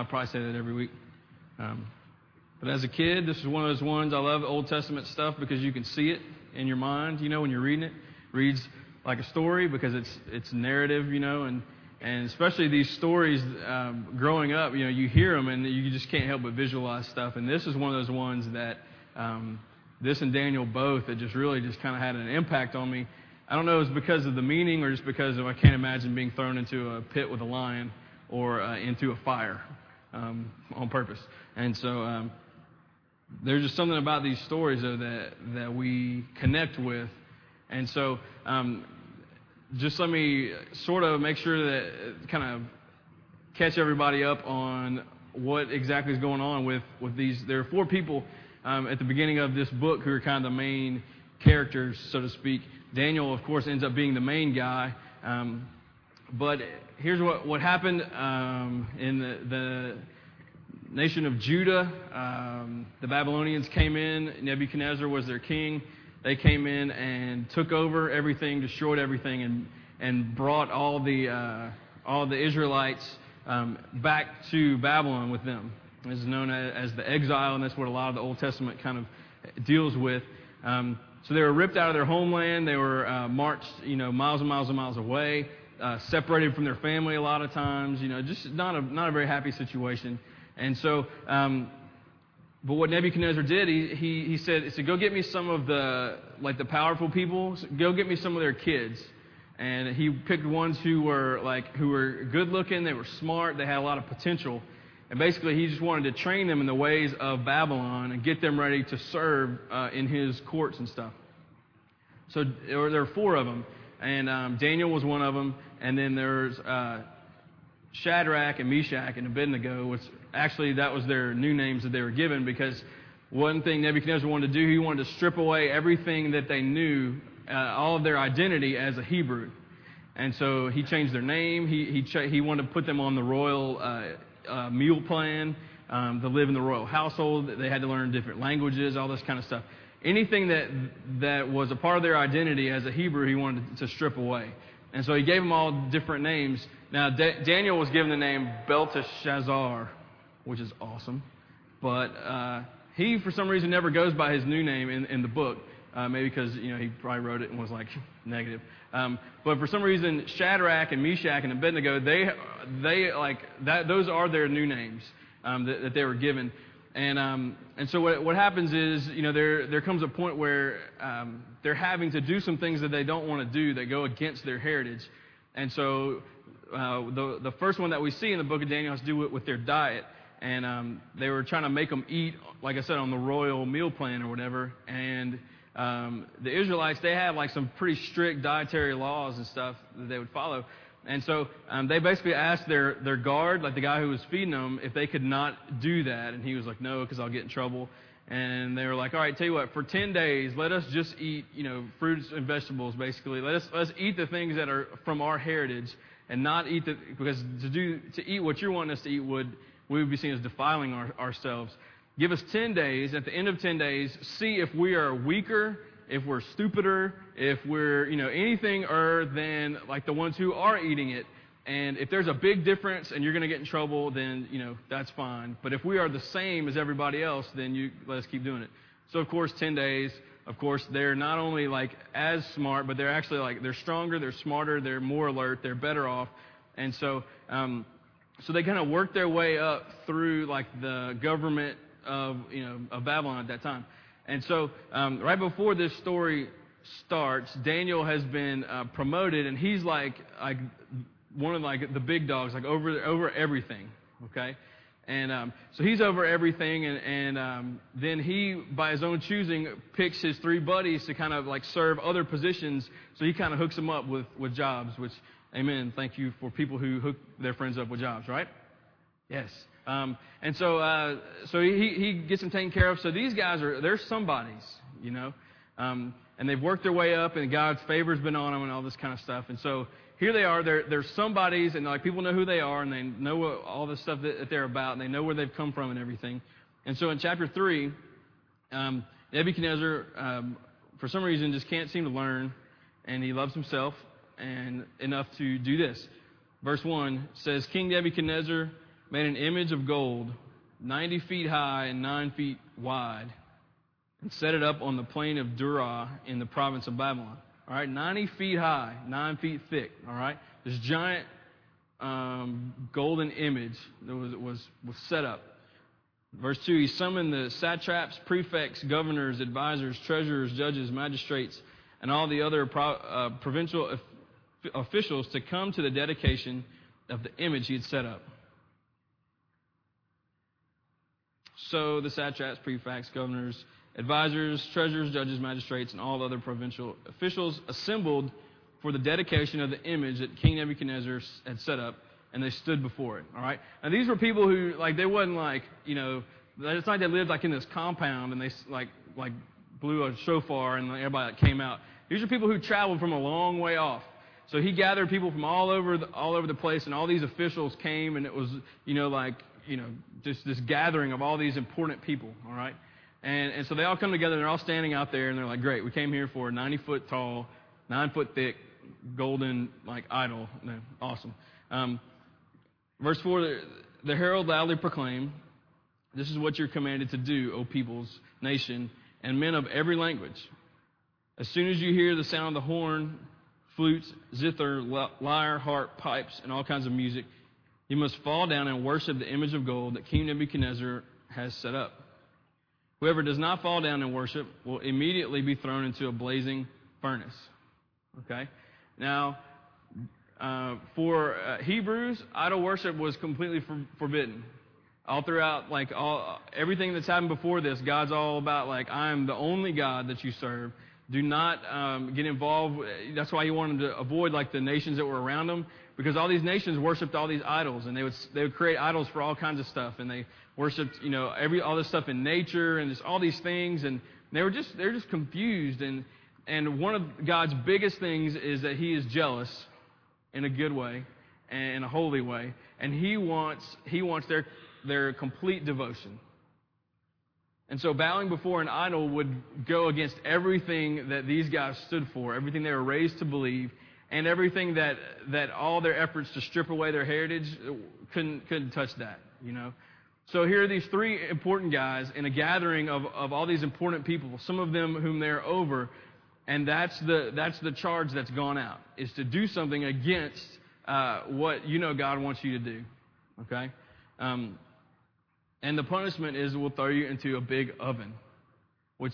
I probably say that every week. Um, but as a kid, this is one of those ones I love Old Testament stuff because you can see it in your mind. You know, when you're reading it, it reads like a story because it's it's narrative. You know, and and especially these stories um, growing up, you know, you hear them and you just can't help but visualize stuff. And this is one of those ones that um, this and Daniel both that just really just kind of had an impact on me. I don't know if it's because of the meaning or just because of I can't imagine being thrown into a pit with a lion or uh, into a fire um, on purpose. And so um, there's just something about these stories though that that we connect with. And so um, just let me sort of make sure that kind of catch everybody up on what exactly is going on with, with these. There are four people um, at the beginning of this book who are kind of the main characters, so to speak. Daniel, of course, ends up being the main guy. Um, but here's what, what happened um, in the, the, nation of Judah. Um, the Babylonians came in, Nebuchadnezzar was their king. They came in and took over everything, destroyed everything, and, and brought all the, uh, all the Israelites um, back to Babylon with them. This is known as the exile, and that's what a lot of the Old Testament kind of deals with. Um, so they were ripped out of their homeland. They were uh, marched, you know, miles and miles and miles away, uh, separated from their family a lot of times. You know, just not a not a very happy situation. And so um, but what Nebuchadnezzar did, he, he, he said, he said, go get me some of the, like the powerful people, go get me some of their kids. And he picked ones who were like, who were good looking, they were smart, they had a lot of potential. And basically, he just wanted to train them in the ways of Babylon and get them ready to serve uh, in his courts and stuff. So there were, four of them. And um, Daniel was one of them. And then there's uh, Shadrach and Meshach and Abednego, which actually that was their new names that they were given because one thing Nebuchadnezzar wanted to do, he wanted to strip away everything that they knew, uh, all of their identity as a Hebrew. And so he changed their name. He, he, he wanted to put them on the royal uh, uh, meal plan um, to live in the royal household. They had to learn different languages, all this kind of stuff. Anything that, that was a part of their identity as a Hebrew, he wanted to strip away. And so he gave them all different names. Now, da- Daniel was given the name Belteshazzar, which is awesome. But uh, he, for some reason, never goes by his new name in, in the book. Uh, maybe because you know he probably wrote it and was like negative. Um, but for some reason, Shadrach and Meshach and Abednego, they they like that. Those are their new names um, that, that, they were given. And um, and so what what happens is you know there there comes a point where um, they're having to do some things that they don't want to do that go against their heritage. And so uh, the the first one that we see in the book of Daniel has to do with, with their diet and um, they were trying to make them eat, like I said, on the royal meal plan or whatever. And um, the Israelites, they had like some pretty strict dietary laws and stuff that they would follow. And so um, they basically asked their, their guard, like the guy who was feeding them, if they could not do that. And he was like, no, because I'll get in trouble. And they were like, all right, tell you what, for 10 days, let us just eat, you know, fruits and vegetables, basically. Let us, let us eat the things that are from our heritage and not eat the, because to do, to eat what you're wanting us to eat would we would be seen as defiling our, ourselves. Give us 10 days. At the end of 10 days, see if we are weaker, if we're stupider, if we're, you know, anything other than like the ones who are eating it. And if there's a big difference and you're going to get in trouble, then, you know, that's fine. But if we are the same as everybody else, then you let us keep doing it. So, of course, 10 days, of course, they're not only like as smart, but they're actually like, they're stronger, they're smarter, they're more alert, they're better off. And so, um, so they kind of worked their way up through like the government of you know of Babylon at that time. And so um, right before this story starts, Daniel has been uh, promoted, and he's like like one of like the big dogs, like over over everything. Okay. And um, so he's over everything, and, and um, then he, by his own choosing, picks his three buddies to kind of like serve other positions. So he kind of hooks them up with, with jobs, which Amen. Thank you for people who hook their friends up with jobs, right? Yes. Um, and so, uh, so he, he gets them taken care of. So these guys are, they're somebodies, you know. Um, and they've worked their way up, and God's favor's been on them, and all this kind of stuff. And so here they are. They're, they're somebodies, and like people know who they are, and they know what, all the stuff that, that, they're about, and they know where they've come from and everything. And so in chapter 3, um, Nebuchadnezzar, um, for some reason, just can't seem to learn and he loves himself and enough to do this. Verse 1 says King Nebuchadnezzar made an image of gold 90 feet high and 9 feet wide and set it up on the plain of Dura in the province of Babylon. All right, 90 feet high, 9 feet thick. All right, this giant um, golden image that was, was, was set up. Verse 2 He summoned the satraps, prefects, governors, advisors, treasurers, judges, magistrates, and all the other pro, uh, provincial officials to come to the dedication of the image he had set up. So the satraps, prefects, governors, advisors, treasurers, judges, magistrates, and all other provincial officials assembled for the dedication of the image that King Nebuchadnezzar had set up, and they stood before it. All right. Now these were people who, like, they wasn't like, you know, it's like they lived like in this compound and they like like blew a shofar and everybody came out. These are people who traveled from a long way off. So he gathered people from all over the, all over the place, and all these officials came, and it was, you know, like, you know, just this gathering of all these important people. All right. And, and so they all come together, they're all standing out there, and they're like, great, we came here for a 90 foot tall, 9 foot thick, golden, like, idol. Awesome. Um, verse 4 the, the herald loudly proclaimed, This is what you're commanded to do, O peoples, nation, and men of every language. As soon as you hear the sound of the horn, flutes, zither, lyre, harp, pipes, and all kinds of music, you must fall down and worship the image of gold that King Nebuchadnezzar has set up. Whoever does not fall down and worship will immediately be thrown into a blazing furnace. Okay? Now, uh, for uh, Hebrews, idol worship was completely for, forbidden. All throughout, like all everything that's happened before this, God's all about like I am the only God that you serve. Do not um, get involved. That's why he wanted to avoid like the nations that were around him, because all these nations worshipped all these idols, and they would they would create idols for all kinds of stuff, and they worshipped, you know, every all this stuff in nature and just all these things, and they were just they're just confused. And and one of God's biggest things is that He is jealous in a good way and in a holy way, and He wants He wants their their complete devotion. And so bowing before an idol would go against everything that these guys stood for, everything they were raised to believe, and everything that, that all their efforts to strip away their heritage couldn't, couldn't touch that, you know. So here are these three important guys in a gathering of, of all these important people, some of them whom they're over, and that's the, that's the charge that's gone out, is to do something against uh, what you know God wants you to do. Okay? Um, and the punishment is we'll throw you into a big oven, which,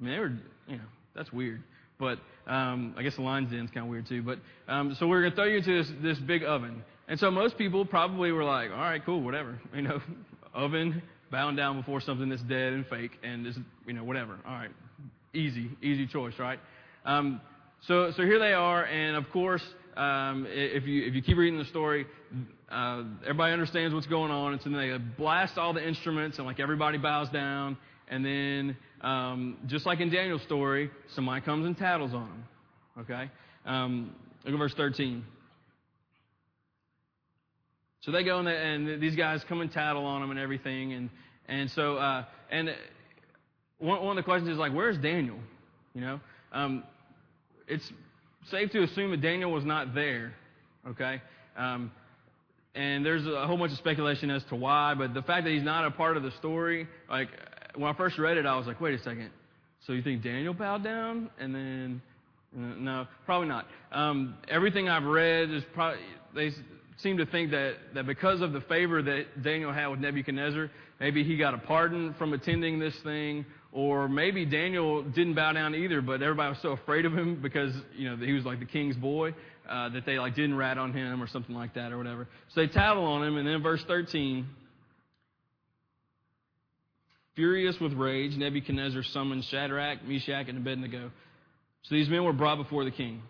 I mean, they were, you know, that's weird. But um, I guess the lines lion's den's kind of weird too. But um, so we're to throw you into this, this big oven. And so most people probably were like, all right, cool, whatever. You know, oven, bowing down before something that's dead and fake, and just, you know, whatever. All right, easy, easy choice, right? Um, so, so here they are, and of course, um, if you if you keep reading the story, uh, everybody understands what's going on, and so they blast all the instruments, and like everybody bows down, and then um, just like in Daniel's story, somebody comes and tattles on him. Okay, um, look at verse thirteen. So they go and, they, and these guys come and tattle on them and everything. And, and so, uh, and one, one of the questions is like, where's Daniel? You know, um, it's safe to assume that Daniel was not there. Okay. Um, and there's a whole bunch of speculation as to why, but the fact that he's not a part of the story, like when I first read it, I was like, wait a second. So you think Daniel bowed down? And then, uh, no, probably not. Um, everything I've read is probably, they, seem to think that, that because of the favor that Daniel had with Nebuchadnezzar, maybe he got a pardon from attending this thing, or maybe Daniel didn't bow down either, but everybody was so afraid of him because you know he was like the king's boy uh, that they like didn't rat on him or something like that or whatever. So they tattle on him, and then verse 13. Furious with rage, Nebuchadnezzar summoned Shadrach, Meshach, and Abednego. So these men were brought before the king.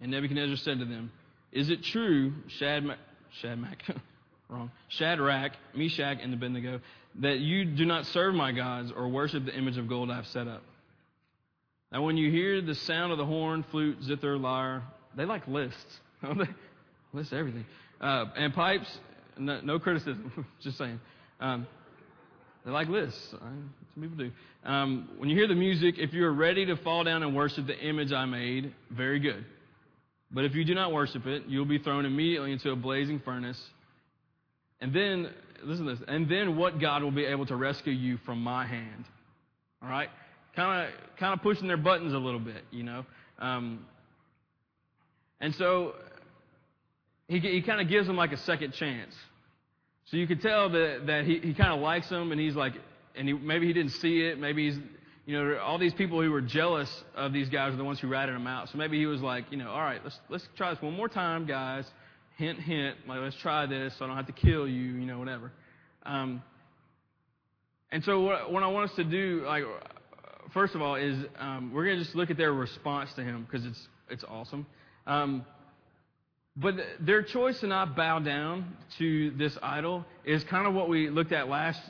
And Nebuchadnezzar said to them, is it true, Shadrach, wrong, Shadrach, Meshach, and Abednego, that you do not serve my gods or worship the image of gold I have set up? Now, when you hear the sound of the horn, flute, zither, lyre, they like lists. they list everything. Uh, and pipes, no, no criticism, just saying. Um, They like lists. Some people do. Um, when you hear the music, if you are ready to fall down and worship the image I made, very good. But if you do not worship it, you'll be thrown immediately into a blazing furnace. And then, listen to this, and then what God will be able to rescue you from my hand. All right? Kind of kind of pushing their buttons a little bit, you know. Um, and so he, he kind of gives them like a second chance. So you could tell that, that he, he kind of likes them, and he's like, and he, maybe he didn't see it. Maybe he's, you know, all these people who were jealous of these guys are the ones who ratted him out. So maybe he was like, you know, all right, let's let's try this one more time, guys. Hint, hint. Like, let's try this, so I don't have to kill you, you know, whatever. Um, and so what, what I want us to do, like, first of all, is um, we're going to just look at their response to him because it's it's awesome. Um, but their choice to not bow down to this idol is kind of what we looked at last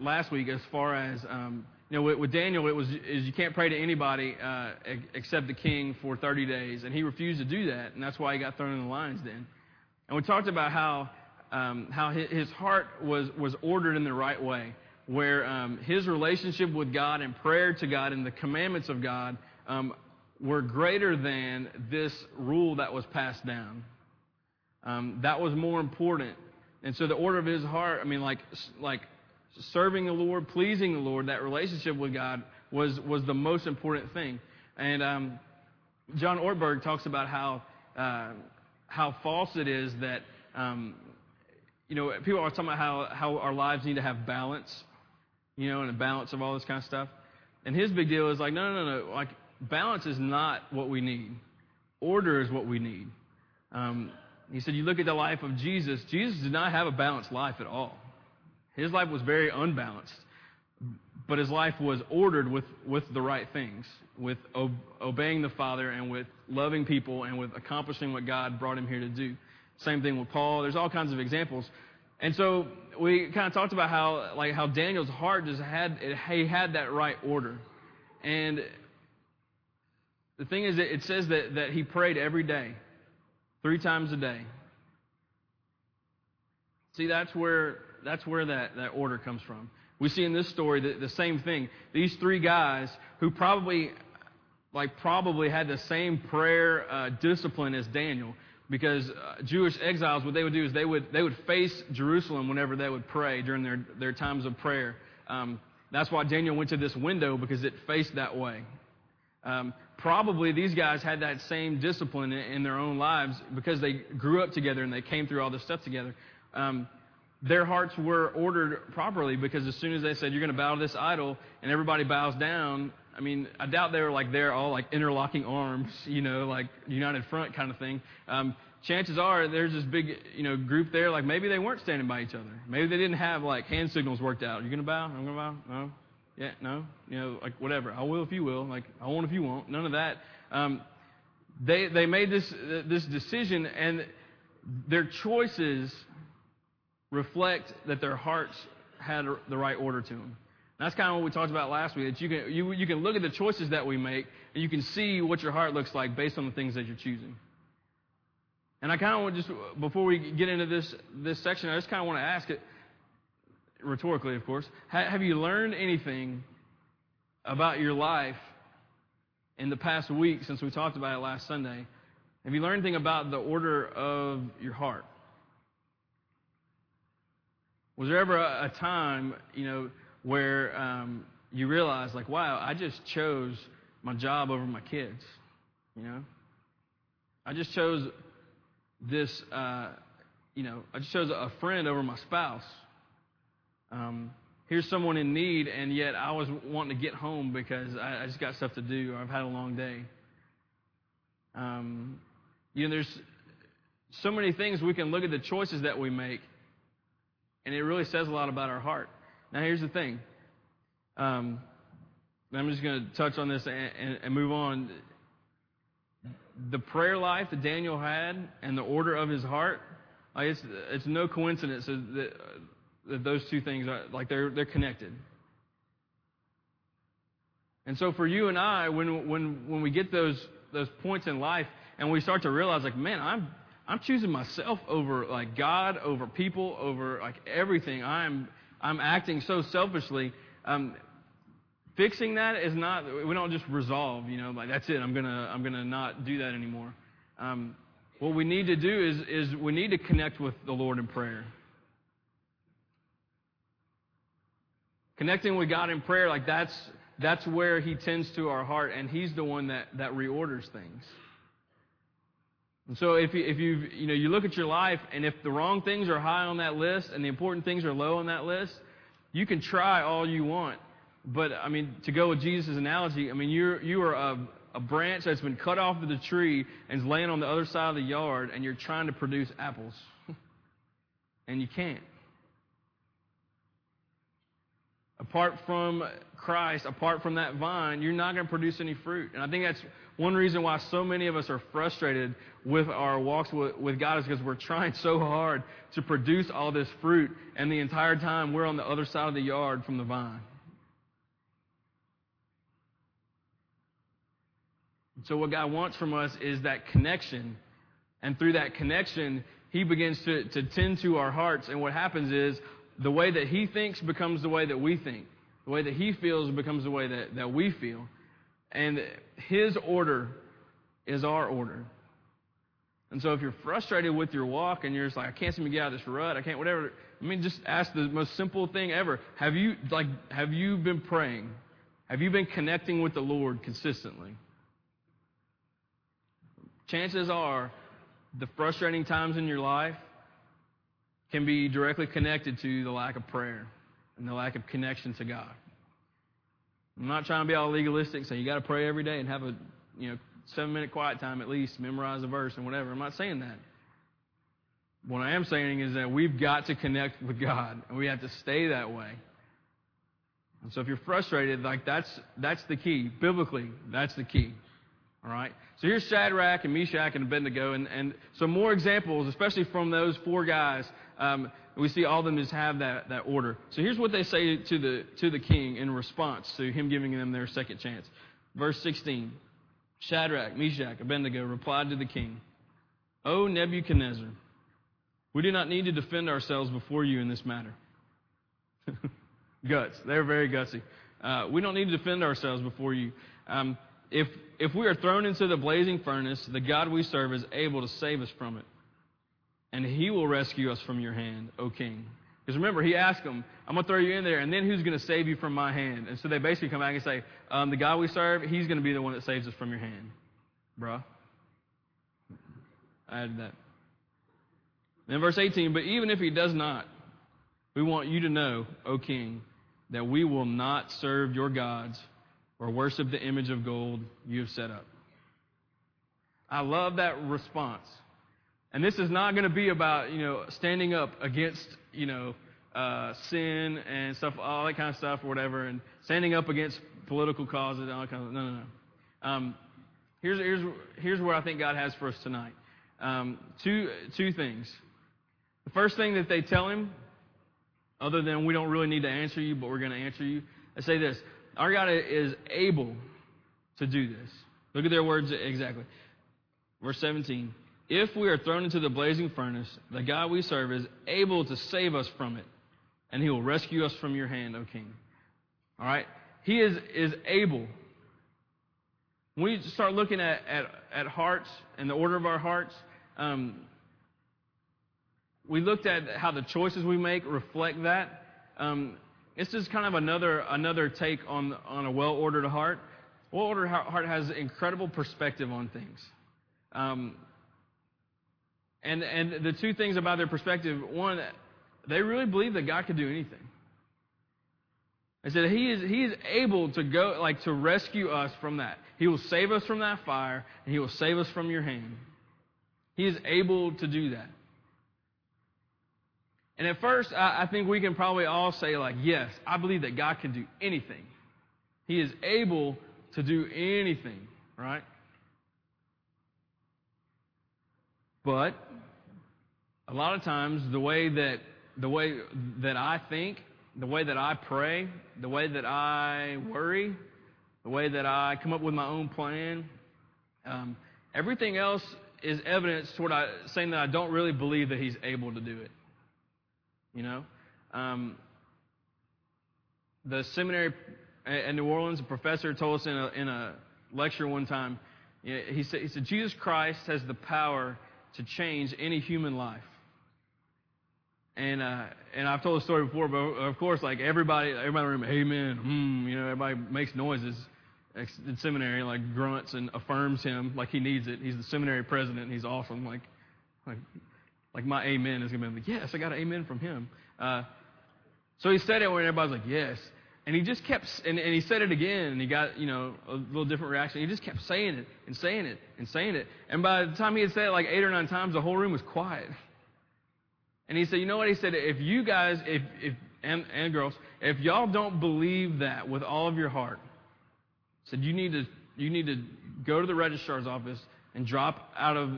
last week, as far as um, you know, with, with, Daniel, it was is you can't pray to anybody uh, except the king for 30 days, and he refused to do that, and that's why he got thrown in the lions den. And we talked about how um, how his heart was was ordered in the right way, where um, his relationship with God and prayer to God and the commandments of God um, were greater than this rule that was passed down. Um, that was more important. And so the order of his heart, I mean, like, like serving the Lord, pleasing the Lord, that relationship with God was, was the most important thing. And um, John Ortberg talks about how, uh, how false it is that, um, you know, people are talking about how, how our lives need to have balance, you know, and a balance of all this kind of stuff. And his big deal is like, no, no, no, no. Like, balance is not what we need. Order is what we need. Um, he said, You look at the life of Jesus, Jesus did not have a balanced life at all. His life was very unbalanced, but his life was ordered with, with the right things, with ob- obeying the Father and with loving people and with accomplishing what God brought him here to do. Same thing with Paul. There's all kinds of examples. And so we kind of talked about how, like, how Daniel's heart just had, it, he had that right order. And the thing is, that it says that, that he prayed every day three times a day. See, that's where, that's where that, that order comes from. We see in this story the, the same thing. These three guys who probably, like, probably had the same prayer uh, discipline as Daniel, because uh, Jewish exiles, what they would do is they would, they would face Jerusalem whenever they would pray during their, their times of prayer. Um, that's why Daniel went to this window because it faced that way. Um, probably these guys had that same discipline in their own lives because they grew up together and they came through all this stuff together. Um, their hearts were ordered properly because as soon as they said, You're going to bow to this idol, and everybody bows down, I mean, I doubt they were like there all like interlocking arms, you know, like united front kind of thing. Um, chances are there's this big, you know, group there, like maybe they weren't standing by each other. Maybe they didn't have like hand signals worked out. You're going to bow? I'm going to bow? No? Yeah, no, you know, like whatever. I will if you will. Like I won't if you won't. None of that. Um, they they made this this decision, and their choices reflect that their hearts had the right order to them. And that's kind of what we talked about last week. That you can you you can look at the choices that we make, and you can see what your heart looks like based on the things that you're choosing. And I kind of want just before we get into this this section, I just kind of want to ask it rhetorically, of course, have you learned anything about your life in the past week since we talked about it last Sunday? Have you learned anything about the order of your heart? Was there ever a, time, you know, where um, you realized, like, wow, I just chose my job over my kids, you know? I just chose this, uh, you know, I just chose a friend over my spouse. Um, here's someone in need, and yet I was wanting to get home because I, I just got stuff to do or I've had a long day. Um, you know, there's so many things we can look at the choices that we make, and it really says a lot about our heart. Now, here's the thing. Um, I'm just going to touch on this and, and, and, move on. The prayer life that Daniel had and the order of his heart, like it's, it's no coincidence that those two things are like they're they're connected. And so for you and I, when when when we get those those points in life and we start to realize like, man, I'm I'm choosing myself over like God, over people, over like everything. I'm I'm acting so selfishly. Um, fixing that is not. We don't just resolve. You know, like that's it. I'm gonna I'm gonna not do that anymore. Um, what we need to do is is we need to connect with the Lord in prayer. Connecting with God in prayer, like that's that's where He tends to our heart, and He's the one that that reorders things. And so if you, if you you know you look at your life and if the wrong things are high on that list and the important things are low on that list, you can try all you want. But I mean to go with Jesus' analogy, I mean you're you are a, a branch that's been cut off of the tree and is laying on the other side of the yard and you're trying to produce apples. and you can't. Apart from Christ, apart from that vine, you're not going to produce any fruit. And I think that's one reason why so many of us are frustrated with our walks with, with God is because we're trying so hard to produce all this fruit, and the entire time we're on the other side of the yard from the vine. So, what God wants from us is that connection. And through that connection, He begins to, to tend to our hearts. And what happens is the way that He thinks becomes the way that we think. The way that He feels becomes the way that, that we feel. And His order is our order. And so if you're frustrated with your walk and you're just like, I can't seem to get out of this rut, I can't, whatever, I mean, just ask the most simple thing ever. Have you, like, have you been praying? Have you been connecting with the Lord consistently? Chances are the frustrating times in your life can be directly connected to the lack of prayer and the lack of connection to God. I'm not trying to be all legalistic, so you got to pray every day and have a you know seven minute quiet time at least, memorize a verse and whatever. I'm not saying that. What I am saying is that we've got to connect with God and we have to stay that way. And so if you're frustrated, like that's that's the key. Biblically, that's the key. All right? So here's Shadrach and Meshach and Abednego, and, and some more examples, especially from those four guys. Um, we see all of them just have that, that order. So here's what they say to the, to the king in response to him giving them their second chance. Verse 16 Shadrach, Meshach, Abednego replied to the king, O Nebuchadnezzar, we do not need to defend ourselves before you in this matter. Guts. They're very gutsy. Uh, we don't need to defend ourselves before you. Um, if, if we are thrown into the blazing furnace, the God we serve is able to save us from it. And he will rescue us from your hand, O king. Because remember, he asked them, I'm going to throw you in there, and then who's going to save you from my hand? And so they basically come back and say, um, The God we serve, he's going to be the one that saves us from your hand. Bruh. I added that. Then verse 18, But even if he does not, we want you to know, O king, that we will not serve your gods or worship the image of gold you have set up. I love that response. And this is not going to be about, you know, standing up against, you know, uh, sin and stuff, all that kind of stuff or whatever, and standing up against political causes and all that kind of No, no, no. Um, here's, here's, here's where I think God has for us tonight. Um, two, two things. The first thing that they tell him, other than we don't really need to answer you, but we're going to answer you, they say this our God is able to do this. Look at their words exactly. Verse 17. If we are thrown into the blazing furnace, the God we serve is able to save us from it, and he will rescue us from your hand, O king. All right? He is, is able. When we start looking at, at, at hearts and the order of our hearts, um, we looked at how the choices we make reflect that. Um, this is kind of another, another take on, on a well ordered heart. Well ordered heart has incredible perspective on things. Um, and, and the two things about their perspective one, they really believe that God could do anything. They said he is, he is able to go, like, to rescue us from that. He will save us from that fire, and he will save us from your hand. He is able to do that. And at first, I, I think we can probably all say, like, yes, I believe that God can do anything. He is able to do anything, right? But a lot of times, the way that the way that I think, the way that I pray, the way that I worry, the way that I come up with my own plan, um, everything else is evidence toward I, saying that I don't really believe that He's able to do it. You know? Um, the seminary in New Orleans, a professor told us in a, in a lecture one time, he said, he said, Jesus Christ has the power to change any human life. And uh, and I've told the story before, but of course, like everybody, everybody in the room, amen, you know, everybody makes noises in seminary, like grunts and affirms him like he needs it. He's the seminary president. He's awesome. Like, like, like my amen is gonna be like, yes, I got an amen from him. Uh, so he said it when everybody's like, yes. And he just kept, and, and he said it again, and he got, you know, a little different reaction. He just kept saying it and saying it and saying it. And by the time he had said it like eight or nine times, the whole room was quiet. And he said, you know what? He said, if you guys, if, if, and, and girls, if y'all don't believe that with all of your heart, he said you need to, you need to go to the registrar's office and drop out of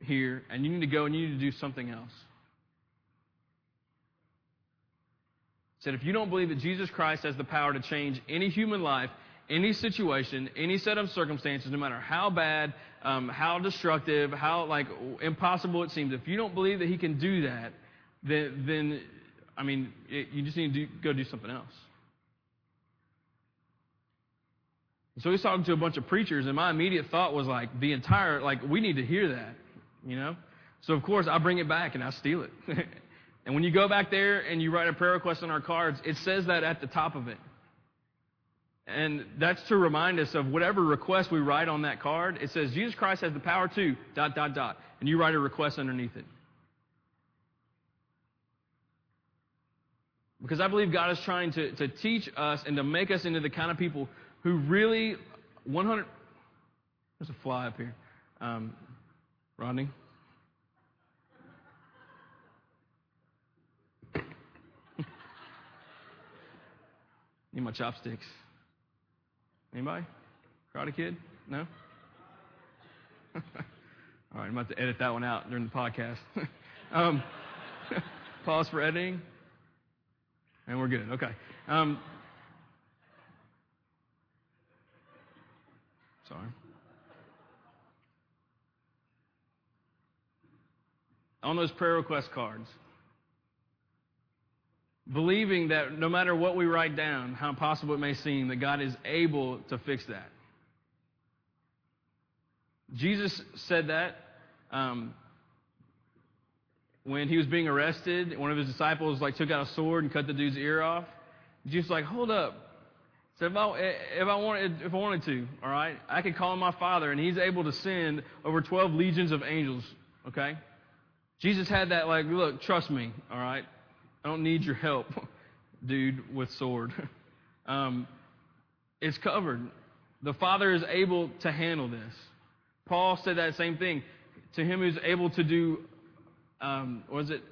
here, and you need to go and you need to do something else. Said, if you don't believe that Jesus Christ has the power to change any human life, any situation, any set of circumstances, no matter how bad, um, how destructive, how like impossible it seems, if you don't believe that He can do that, then, then I mean, it, you just need to do, go do something else. So he's talking to a bunch of preachers, and my immediate thought was like, the entire, like, we need to hear that, you know? So, of course, I bring it back and I steal it. and when you go back there and you write a prayer request on our cards, it says that at the top of it. And that's to remind us of whatever request we write on that card. It says, Jesus Christ has the power to, dot, dot, dot. And you write a request underneath it. Because I believe God is trying to, to teach us and to make us into the kind of people who really 100. There's a fly up here. Um, Rodney? Need my chopsticks. Anybody? Karate Kid? No? All right, I'm about to edit that one out during the podcast. um, pause for editing. And we're good. Okay. Um, Sorry. On those prayer request cards, believing that no matter what we write down, how impossible it may seem, that God is able to fix that. Jesus said that um, when he was being arrested. One of his disciples like took out a sword and cut the dude's ear off. Jesus was like, "Hold up, so if I, if I wanted, if I wanted to, all right, I could call my Father, and He's able to send over 12 legions of angels. Okay, Jesus had that like, look, trust me, all right, I don't need your help, dude with sword. um, it's covered. The Father is able to handle this. Paul said that same thing. To him who's able to do, um, was it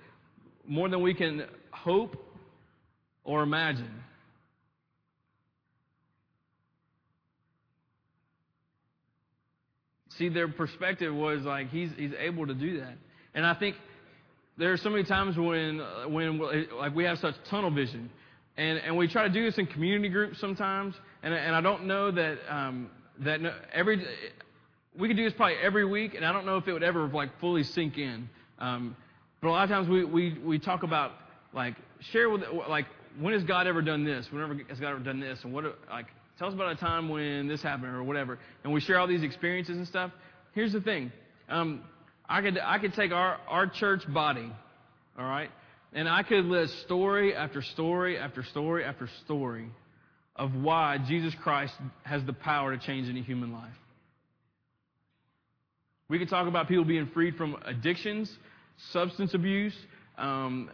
more than we can hope or imagine? See, their perspective was like he's he's able to do that, and I think there are so many times when when like we have such tunnel vision, and and we try to do this in community groups sometimes, and and I don't know that um, that every we could do this probably every week, and I don't know if it would ever like fully sink in. Um, but a lot of times we, we, we talk about like share with like when has God ever done this? Whenever has God ever done this? And what like Tell us about a time when this happened or whatever. And we share all these experiences and stuff. Here's the thing. Um, I could, I could take our, our church body, all right, and I could list story after story after story after story of why Jesus Christ has the power to change any human life. We could talk about people being freed from addictions, substance abuse, um,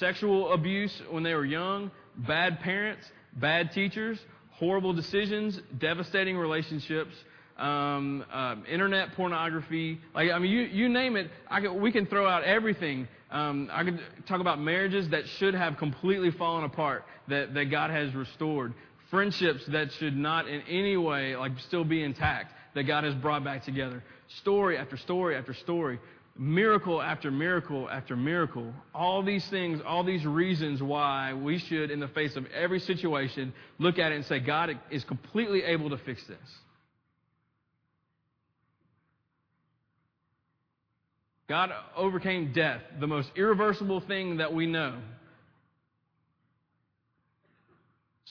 sexual abuse when they were young, bad parents, bad teachers, horrible decisions, devastating relationships, um, uh, internet pornography. Like, I mean, you, you name it. We can throw out everything. Um, I could talk about marriages that should have completely fallen apart, that, that God has restored. Friendships that should not in any way, like, still be intact, that God has brought back together. Story after story after story miracle after miracle after miracle. All these things, all these reasons why we should, in the face of every situation, look at it and say, God is completely able to fix this. God overcame death, the most irreversible thing that we know,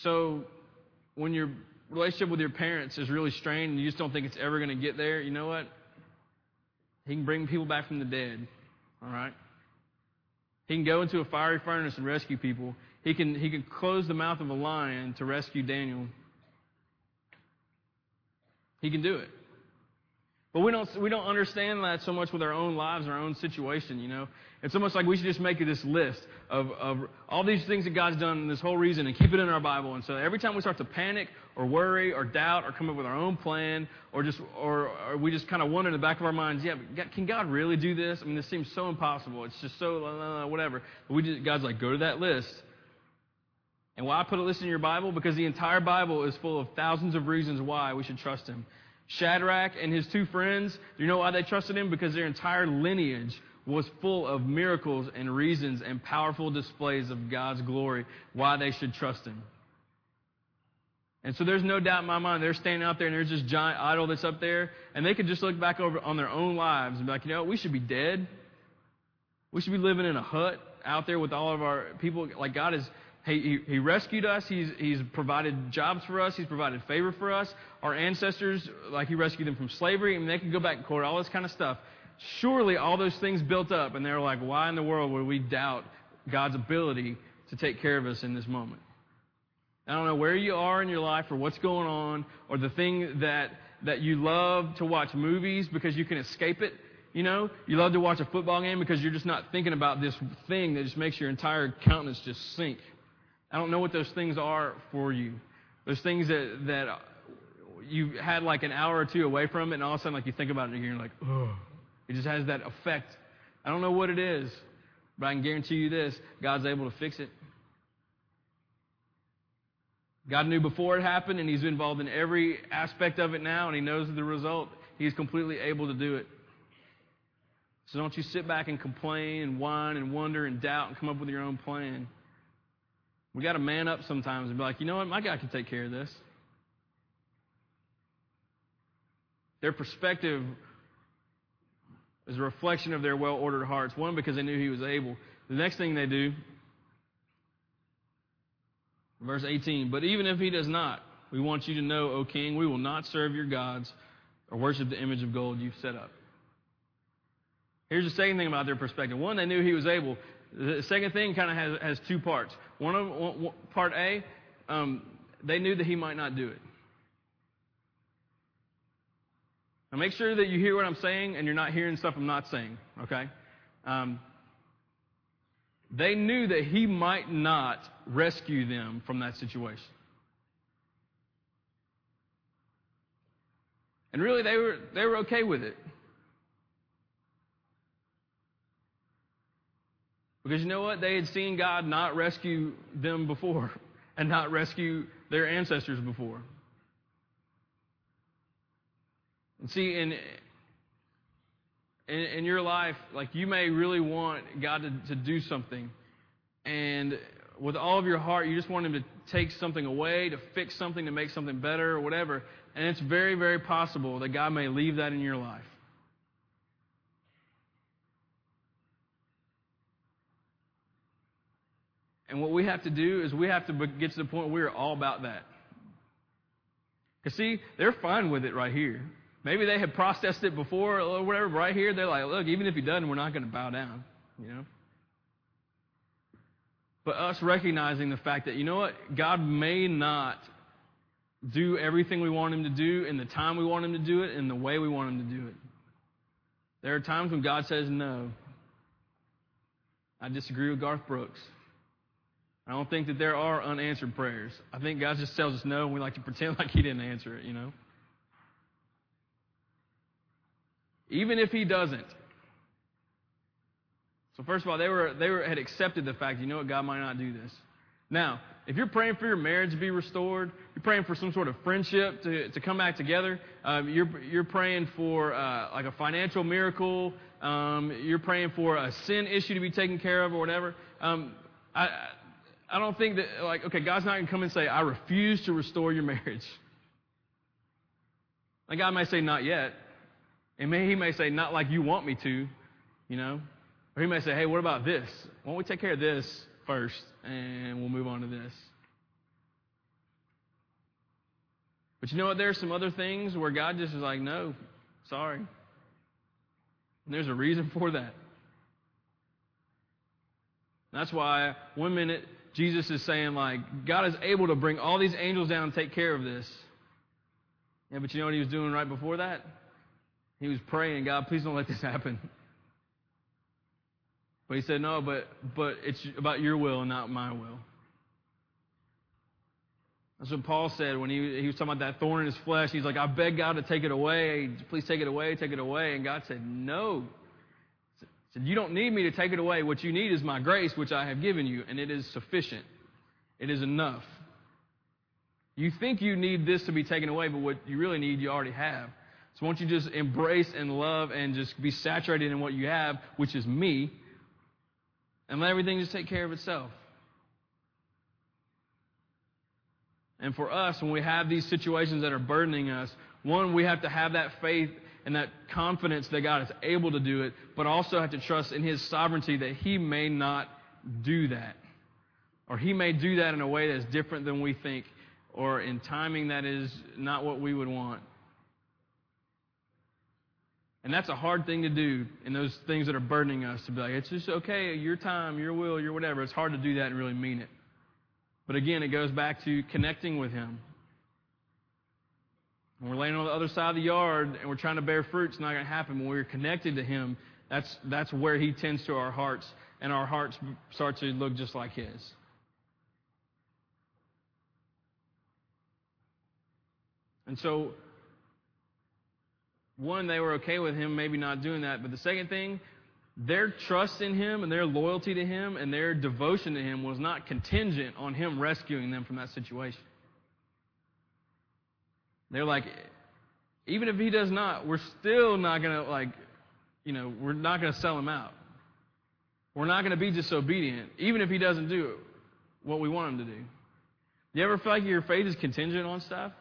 So when your relationship with your parents is really strained and you just don't think it's ever going to get there, you know what? He can bring people back from the dead. All right? He can go into a fiery furnace and rescue people. He can, he can close the mouth of a lion to rescue Daniel. He can do it. But we don't, we don't understand that so much with our own lives, our own situation, you know. It's almost like we should just make this list of, of all these things that God's done in this whole reason and keep it in our Bible. And so every time we start to panic or worry or doubt or come up with our own plan or just, or, or we just kind of wonder in the back of our minds, yeah, can God really do this? I mean, this seems so impossible. It's just so, whatever. But we just, God's like, go to that list. And why I put a list in your Bible? Because the entire Bible is full of thousands of reasons why we should trust Him. Shadrach and his two friends, do you know why they trusted him? Because their entire lineage was full of miracles and reasons and powerful displays of God's glory, why they should trust him. And so there's no doubt in my mind, they're standing out there and there's this giant idol that's up there, and they could just look back over on their own lives and be like, you know, we should be dead. We should be living in a hut out there with all of our people. Like God is he, he, rescued us. He's, he's provided jobs for us. He's provided favor for us. Our ancestors, like he rescued them from slavery, and they can go back and court, all this kind of stuff. Surely all those things built up, and they're like, why in the world would we doubt God's ability to take care of us in this moment? I don't know where you are in your life or what's going on, or the thing that, that you love to watch movies because you can escape it. You know, you love to watch a football game because you're just not thinking about this thing that just makes your entire countenance just sink. I don't know what those things are for you. Those things that, that you had like an hour or two away from it, and all of a sudden, like you think about it, and you're like, oh, it just has that effect. I don't know what it is, but I can guarantee you this God's able to fix it. God knew before it happened, and He's involved in every aspect of it now, and He knows the result. He's completely able to do it. So don't you sit back and complain and whine and wonder and doubt and come up with your own plan. We got to man up sometimes and be like, you know what, my guy can take care of this. Their perspective is a reflection of their well ordered hearts. One, because they knew he was able. The next thing they do, verse 18, but even if he does not, we want you to know, O king, we will not serve your gods or worship the image of gold you've set up. Here's the second thing about their perspective. One, they knew he was able. The second thing kind of has, has two parts. One of one, one, part A, um, they knew that he might not do it. Now make sure that you hear what I'm saying and you're not hearing stuff I'm not saying. Okay? Um, they knew that he might not rescue them from that situation. And really, they were, they were okay with it. Because you know what? They had seen God not rescue them before and not rescue their ancestors before. And see, in, in, in your life, like you may really want God to, to do something. And with all of your heart, you just want Him to take something away, to fix something, to make something better, or whatever. And it's very, very possible that God may leave that in your life. And what we have to do is we have to get to the point where we're all about that. Because, see, they're fine with it right here. Maybe they had processed it before or whatever, right here, they're like, look, even if he doesn't, we're not going to bow down, you know? But us recognizing the fact that, you know what, God may not do everything we want him to do in the time we want him to do it in the way we want him to do it. There are times when God says no. I disagree with Garth Brooks. I don't think that there are unanswered prayers. I think God just tells us no, and we like to pretend like He didn't answer it, you know? Even if He doesn't. So, first of all, they, were, they were, had accepted the fact, you know what, God might not do this. Now, if you're praying for your marriage to be restored, you're praying for some sort of friendship to, to come back together, um, you're, you're praying for uh, like a financial miracle, um, you're praying for a sin issue to be taken care of or whatever, um, I, I don't think that, like, okay, God's not going to come and say, I refuse to restore your marriage. Like, God may say, not yet. And may, He may say, not like you want me to, you know. Or He may say, hey, what about this? Why don't we take care of this first and we'll move on to this? But you know what? There are some other things where God just is like, no, sorry. And there's a reason for that. That's why minute Jesus is saying, like, God is able to bring all these angels down and take care of this. Yeah, but you know what he was doing right before that? He was praying, God, please don't let this happen. But he said, No, but but it's about your will and not my will. That's what Paul said when he, he was talking about that thorn in his flesh. He's like, I beg God to take it away. Please take it away, take it away. And God said, No. Said, You don't need me to take it away. What you need is my grace, which I have given you, and it is sufficient. It is enough. You think you need this to be taken away, but what you really need, you already have. So won't you just embrace and love and just be saturated in what you have, which is me, and let everything just take care of itself? And for us, when we have these situations that are burdening us, one, we have to have that faith and that confidence that God is able to do it, but also have to trust in His sovereignty that He may not do that. Or He may do that in a way that's different than we think, or in timing that is not what we would want. And that's a hard thing to do in those things that are burdening us to be like, it's just okay, your time, your will, your whatever. It's hard to do that and really mean it. But again, it goes back to connecting with Him. When we're laying on the other side of the yard and we're trying to bear fruit, it's not going to happen. When we're connected to Him, that's, that's where He tends to our hearts, and our hearts start to look just like His. And so, one, they were okay with Him maybe not doing that. But the second thing, their trust in him and their loyalty to him and their devotion to him was not contingent on him rescuing them from that situation. They're like, even if he does not, we're still not going to, like, you know, we're not going to sell him out. We're not going to be disobedient, even if he doesn't do what we want him to do. You ever feel like your faith is contingent on stuff?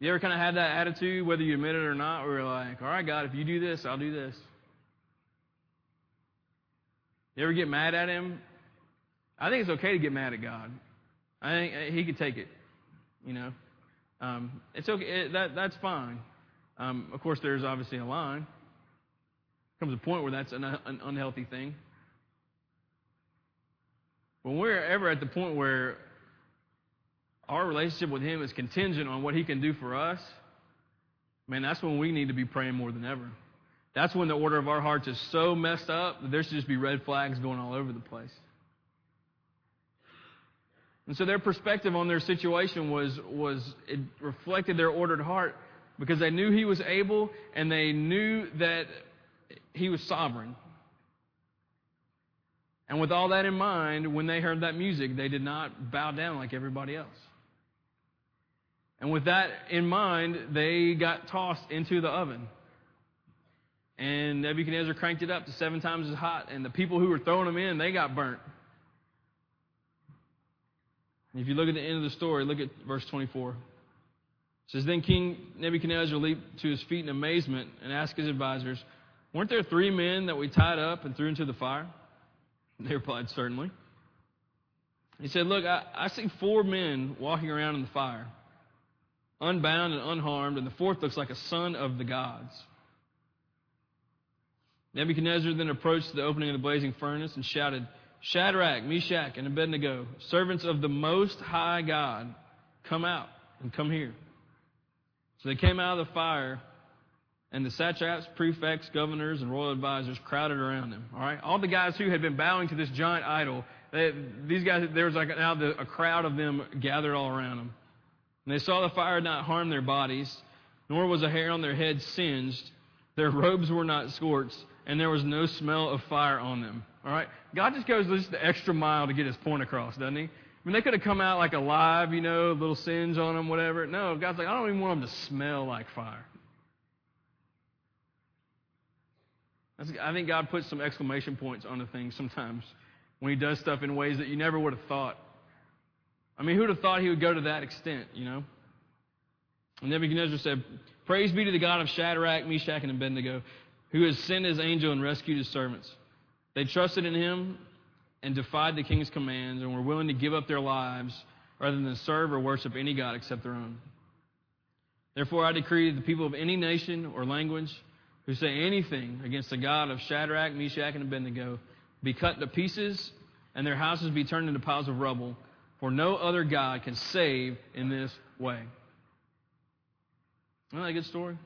You ever kind of had that attitude, whether you admit it or not, where you're like, all right, God, if you do this, I'll do this? You ever get mad at him? I think it's okay to get mad at God. I think uh, he could take it. You know, um, it's okay. It, that that's fine. Um, of course, there's obviously a line. Comes a point where that's an, an unhealthy thing. When we're ever at the point where our relationship with Him is contingent on what He can do for us, man, that's when we need to be praying more than ever. That's when the order of our hearts is so messed up that there should just be red flags going all over the place. And so their perspective on their situation was, was it reflected their ordered heart because they knew he was able and they knew that he was sovereign. And with all that in mind, when they heard that music, they did not bow down like everybody else. And with that in mind, they got tossed into the oven. And Nebuchadnezzar cranked it up to seven times as hot, and the people who were throwing them in, they got burnt. And if you look at the end of the story, look at verse 24. It says, Then King Nebuchadnezzar leaped to his feet in amazement and asked his advisors, Weren't there three men that we tied up and threw into the fire? They replied, Certainly. He said, Look, I, I see four men walking around in the fire, unbound and unharmed, and the fourth looks like a son of the gods. Nebuchadnezzar then approached the opening of the blazing furnace and shouted, Shadrach, Meshach, and Abednego, servants of the Most High God, come out and come here. So they came out of the fire, and the satraps, prefects, governors, and royal advisors crowded around them. All right, all the guys who had been bowing to this giant idol, they, these guys, there was like now the, a crowd of them gathered all around them. And they saw the fire had not harm their bodies, nor was a hair on their heads singed. Their robes were not scorched and there was no smell of fire on them. All right? God just goes just the extra mile to get his point across, doesn't he? I mean, they could have come out like alive, you know, little singe on them, whatever. No, God's like, I don't even want them to smell like fire. I think God puts some exclamation points on the things sometimes when He does stuff in ways that you never would have thought. I mean, who would have thought He would go to that extent, you know? And Nebuchadnezzar said, Praise be to the God of Shadrach, Meshach, and Abednego, who has sent his angel and rescued his servants. They trusted in him and defied the king's commands and were willing to give up their lives rather than serve or worship any God except their own. Therefore, I decree that the people of any nation or language who say anything against the God of Shadrach, Meshach, and Abednego be cut to pieces and their houses be turned into piles of rubble, for no other God can save in this way. Isn't that a good story?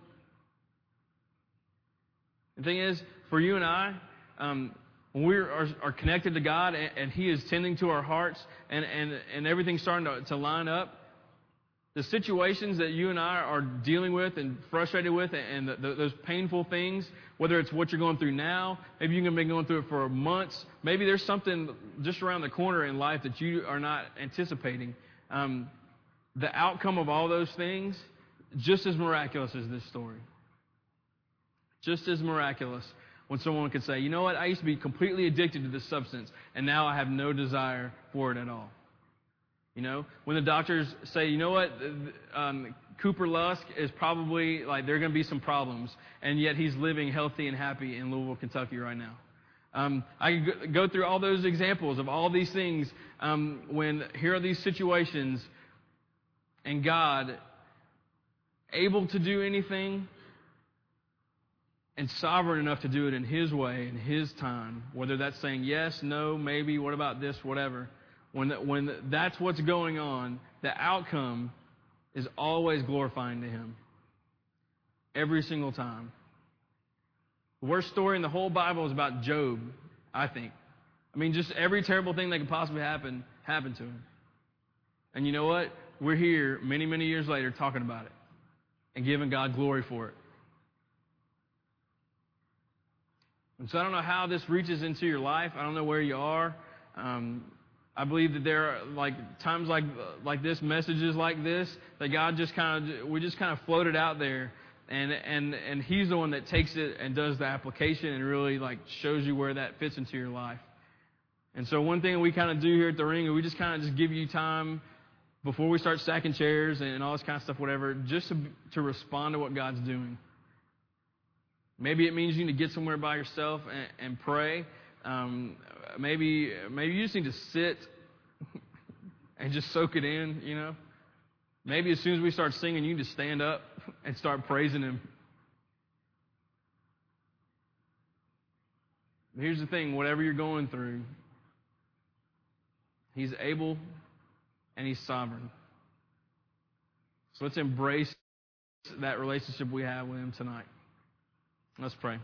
The thing is, for you and I, um, when we are, are, connected to God and, and, He is tending to our hearts and, and, and everything's starting to, to line up, the situations that you and I are dealing with and frustrated with and the, the, those painful things, whether it's what you're going through now, maybe you've been going through it for months, maybe there's something just around the corner in life that you are not anticipating. Um, the outcome of all those things, just as miraculous as this story. Just as miraculous when someone could say, you know what, I used to be completely addicted to this substance, and now I have no desire for it at all. You know, when the doctors say, you know what, um, Cooper Lusk is probably like there are going to be some problems, and yet he's living healthy and happy in Louisville, Kentucky right now. Um, I could go through all those examples of all these things um, when here are these situations, and God able to do anything and sovereign enough to do it in His way, in His time, whether that's saying yes, no, maybe, what about this, whatever when, when that's what's going on, the outcome is always glorifying to Him. Every single time. The worst story in the whole Bible is about Job, I think. I mean, just every terrible thing that could possibly happen happened to him. And you know what? We're here many, many years later talking about it and giving God glory for it. And so I don't know how this reaches into your life. I don't know where you are. Um, I believe that there are like times like like this, messages like this, that God just kind of we just kind of floated out there, and and and He's the one that takes it and does the application and really like shows you where that fits into your life. And so one thing we kind of do here at the ring, we just kind of just give you time before we start stacking chairs and all this kind of stuff, whatever, just to, to respond to what God's doing. Maybe it means you need to get somewhere by yourself and, and pray. Um, maybe maybe you just need to sit and just soak it in, you know. Maybe as soon as we start singing, you need to stand up and start praising Him. But here's the thing whatever you're going through, He's able and He's sovereign. So let's embrace that relationship we have with Him tonight. Let's pray.